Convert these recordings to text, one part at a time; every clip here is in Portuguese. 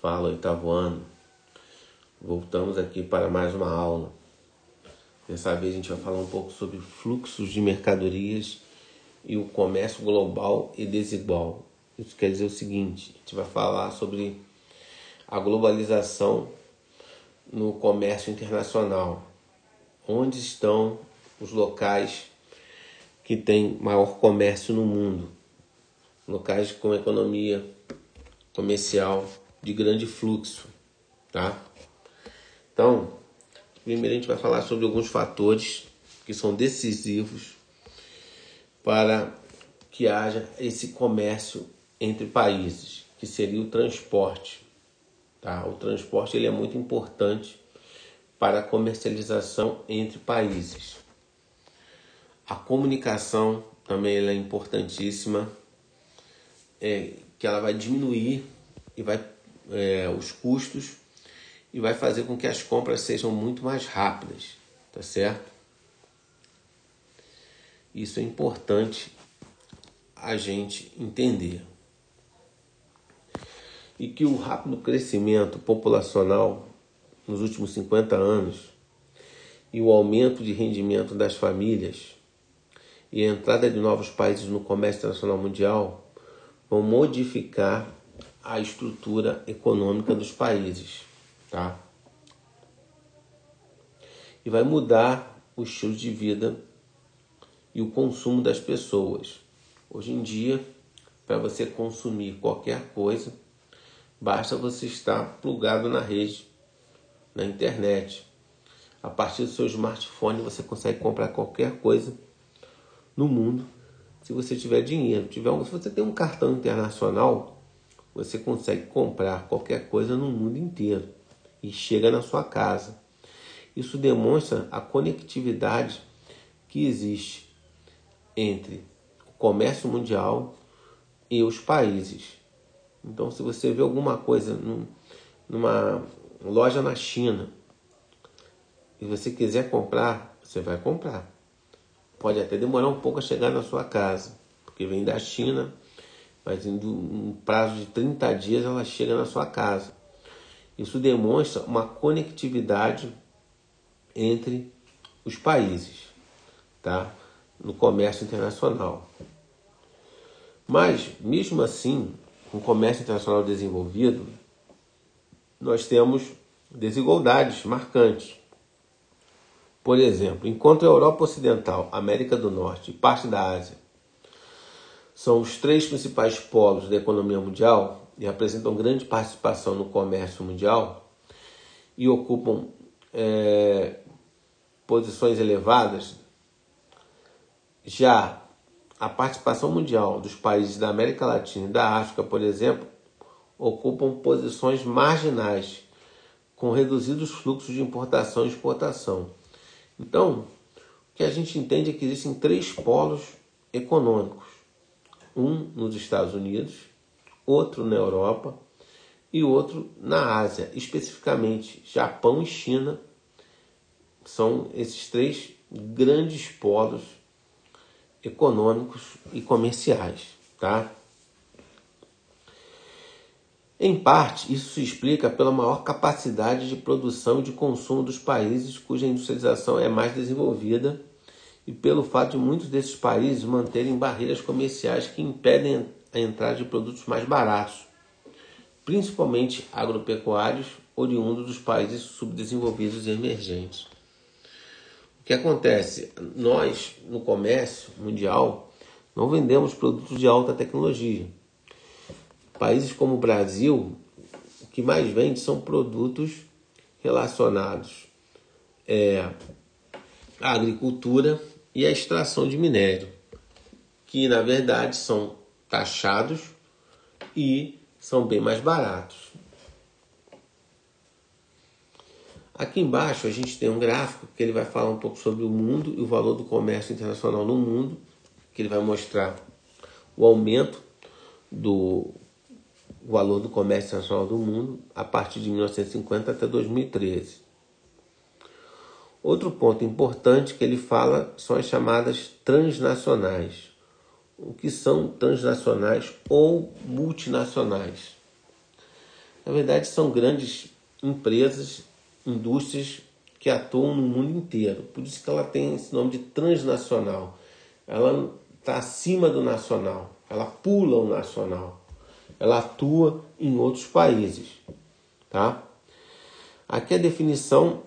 Fala, oitavo ano. Voltamos aqui para mais uma aula. Dessa vez a gente vai falar um pouco sobre fluxos de mercadorias e o comércio global e desigual. Isso quer dizer o seguinte: a gente vai falar sobre a globalização no comércio internacional. Onde estão os locais que têm maior comércio no mundo? Locais com economia comercial de grande fluxo, tá? Então, primeiro a gente vai falar sobre alguns fatores que são decisivos para que haja esse comércio entre países, que seria o transporte, tá? O transporte ele é muito importante para a comercialização entre países. A comunicação também é importantíssima, é, que ela vai diminuir e vai é, os custos e vai fazer com que as compras sejam muito mais rápidas, tá certo? Isso é importante a gente entender. E que o rápido crescimento populacional nos últimos 50 anos e o aumento de rendimento das famílias e a entrada de novos países no comércio internacional mundial vão modificar a estrutura econômica dos países, tá? E vai mudar o estilo de vida e o consumo das pessoas. Hoje em dia, para você consumir qualquer coisa, basta você estar plugado na rede, na internet. A partir do seu smartphone você consegue comprar qualquer coisa no mundo se você tiver dinheiro. Tiver se você tem um cartão internacional, você consegue comprar qualquer coisa no mundo inteiro e chega na sua casa. Isso demonstra a conectividade que existe entre o comércio mundial e os países. Então, se você vê alguma coisa num, numa loja na China e você quiser comprar, você vai comprar. Pode até demorar um pouco a chegar na sua casa, porque vem da China, mas em um prazo de 30 dias ela chega na sua casa. Isso demonstra uma conectividade entre os países, tá? No comércio internacional. Mas, mesmo assim, com o comércio internacional desenvolvido, nós temos desigualdades marcantes. Por exemplo, enquanto a Europa Ocidental, América do Norte e parte da Ásia são os três principais polos da economia mundial e apresentam grande participação no comércio mundial e ocupam é, posições elevadas, já a participação mundial dos países da América Latina e da África, por exemplo, ocupam posições marginais, com reduzidos fluxos de importação e exportação. Então, o que a gente entende é que existem três polos econômicos: um nos Estados Unidos, outro na Europa e outro na Ásia, especificamente Japão e China. São esses três grandes polos econômicos e comerciais, tá? Em parte, isso se explica pela maior capacidade de produção e de consumo dos países cuja industrialização é mais desenvolvida e pelo fato de muitos desses países manterem barreiras comerciais que impedem a entrada de produtos mais baratos, principalmente agropecuários oriundos dos países subdesenvolvidos e emergentes. O que acontece? Nós, no comércio mundial, não vendemos produtos de alta tecnologia Países como o Brasil, o que mais vende são produtos relacionados é, à agricultura e à extração de minério, que na verdade são taxados e são bem mais baratos. Aqui embaixo a gente tem um gráfico que ele vai falar um pouco sobre o mundo e o valor do comércio internacional no mundo, que ele vai mostrar o aumento do valor do comércio nacional do mundo a partir de 1950 até 2013. Outro ponto importante que ele fala são as chamadas transnacionais. O que são transnacionais ou multinacionais? Na verdade, são grandes empresas, indústrias que atuam no mundo inteiro. Por isso que ela tem esse nome de transnacional. Ela está acima do nacional, ela pula o nacional, ela atua em outros países, tá? Aqui a definição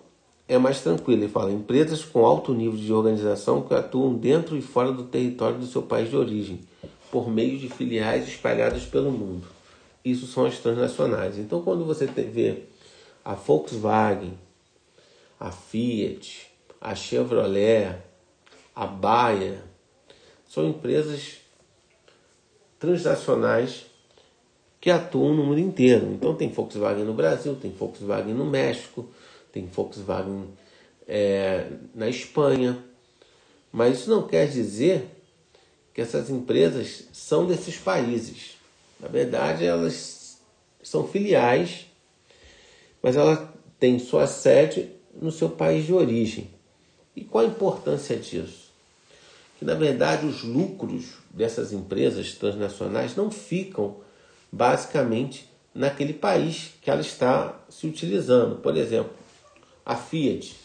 é mais tranquila. Ele fala empresas com alto nível de organização que atuam dentro e fora do território do seu país de origem, por meio de filiais espalhadas pelo mundo. Isso são as transnacionais. Então, quando você vê a Volkswagen, a Fiat, a Chevrolet, a Bayer, são empresas transnacionais que atuam no mundo inteiro. Então tem Volkswagen no Brasil, tem Volkswagen no México, tem Volkswagen é, na Espanha. Mas isso não quer dizer que essas empresas são desses países. Na verdade, elas são filiais, mas ela tem sua sede no seu país de origem. E qual a importância disso? Que na verdade os lucros dessas empresas transnacionais não ficam basicamente naquele país que ela está se utilizando. Por exemplo, a Fiat,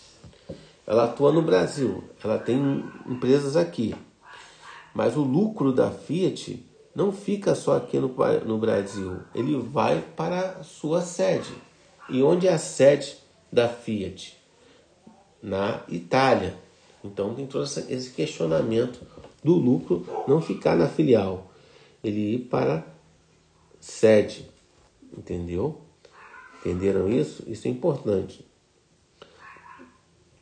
ela atua no Brasil, ela tem empresas aqui, mas o lucro da Fiat não fica só aqui no, no Brasil, ele vai para a sua sede. E onde é a sede da Fiat? Na Itália. Então tem todo esse questionamento do lucro não ficar na filial, ele ir para sede. Entendeu? Entenderam isso? Isso é importante.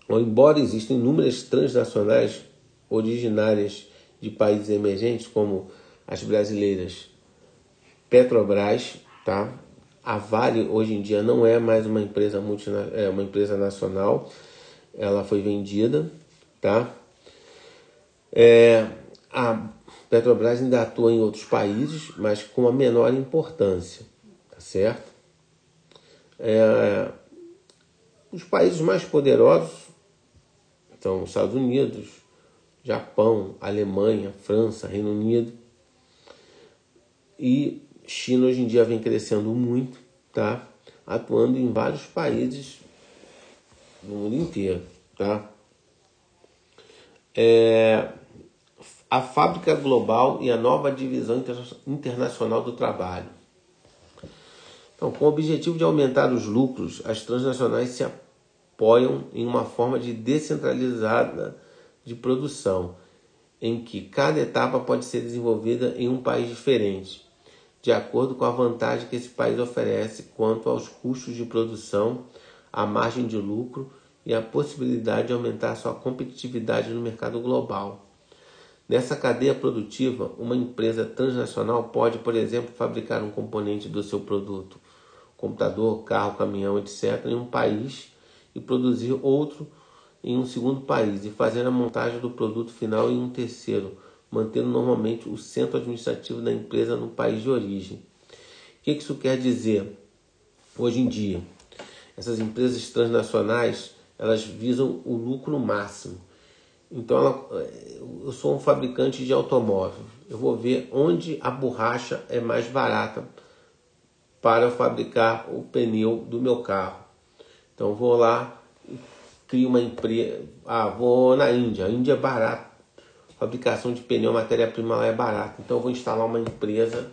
Embora existam inúmeras transnacionais originárias de países emergentes, como as brasileiras Petrobras, tá? A Vale hoje em dia não é mais uma empresa é uma empresa nacional, ela foi vendida, tá? É, a Petrobras ainda atua em outros países, mas com uma menor importância, tá certo? É, os países mais poderosos são Estados Unidos, Japão, Alemanha, França, Reino Unido e China hoje em dia vem crescendo muito, tá? Atuando em vários países do mundo inteiro, tá? É, a fábrica global e a nova divisão internacional do trabalho. Então, com o objetivo de aumentar os lucros, as transnacionais se apoiam em uma forma de descentralizada de produção, em que cada etapa pode ser desenvolvida em um país diferente, de acordo com a vantagem que esse país oferece quanto aos custos de produção, a margem de lucro e a possibilidade de aumentar sua competitividade no mercado global. Nessa cadeia produtiva, uma empresa transnacional pode, por exemplo, fabricar um componente do seu produto, computador, carro, caminhão, etc., em um país e produzir outro em um segundo país e fazer a montagem do produto final em um terceiro, mantendo normalmente o centro administrativo da empresa no país de origem. O que isso quer dizer? Hoje em dia, essas empresas transnacionais elas visam o lucro máximo. Então, ela, eu sou um fabricante de automóvel. Eu vou ver onde a borracha é mais barata para fabricar o pneu do meu carro. Então vou lá, crio uma empresa. Ah, vou na Índia. A Índia é barato. Fabricação de pneu, matéria-prima lá é barata. Então vou instalar uma empresa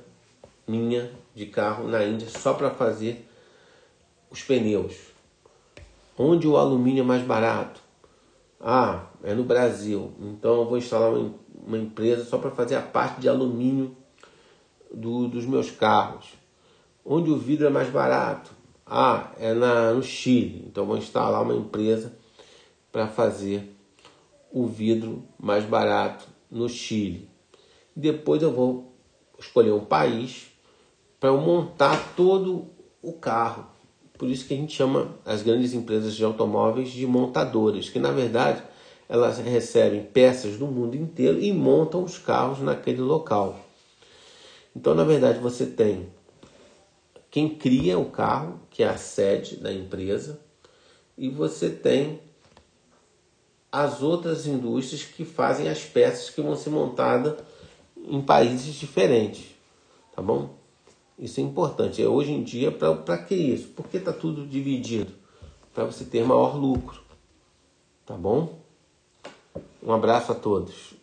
minha de carro na Índia só para fazer os pneus. Onde o alumínio é mais barato? Ah, é no Brasil. Então eu vou instalar uma, uma empresa só para fazer a parte de alumínio do, dos meus carros. Onde o vidro é mais barato? Ah, é na, no Chile. Então vou instalar uma empresa para fazer o vidro mais barato no Chile. Depois eu vou escolher um país para eu montar todo o carro. Por isso que a gente chama as grandes empresas de automóveis de montadoras, que na verdade elas recebem peças do mundo inteiro e montam os carros naquele local. Então, na verdade, você tem quem cria o carro, que é a sede da empresa, e você tem as outras indústrias que fazem as peças que vão ser montadas em países diferentes, tá bom? Isso é importante. É hoje em dia, para que isso? Por que está tudo dividido? Para você ter maior lucro. Tá bom? Um abraço a todos.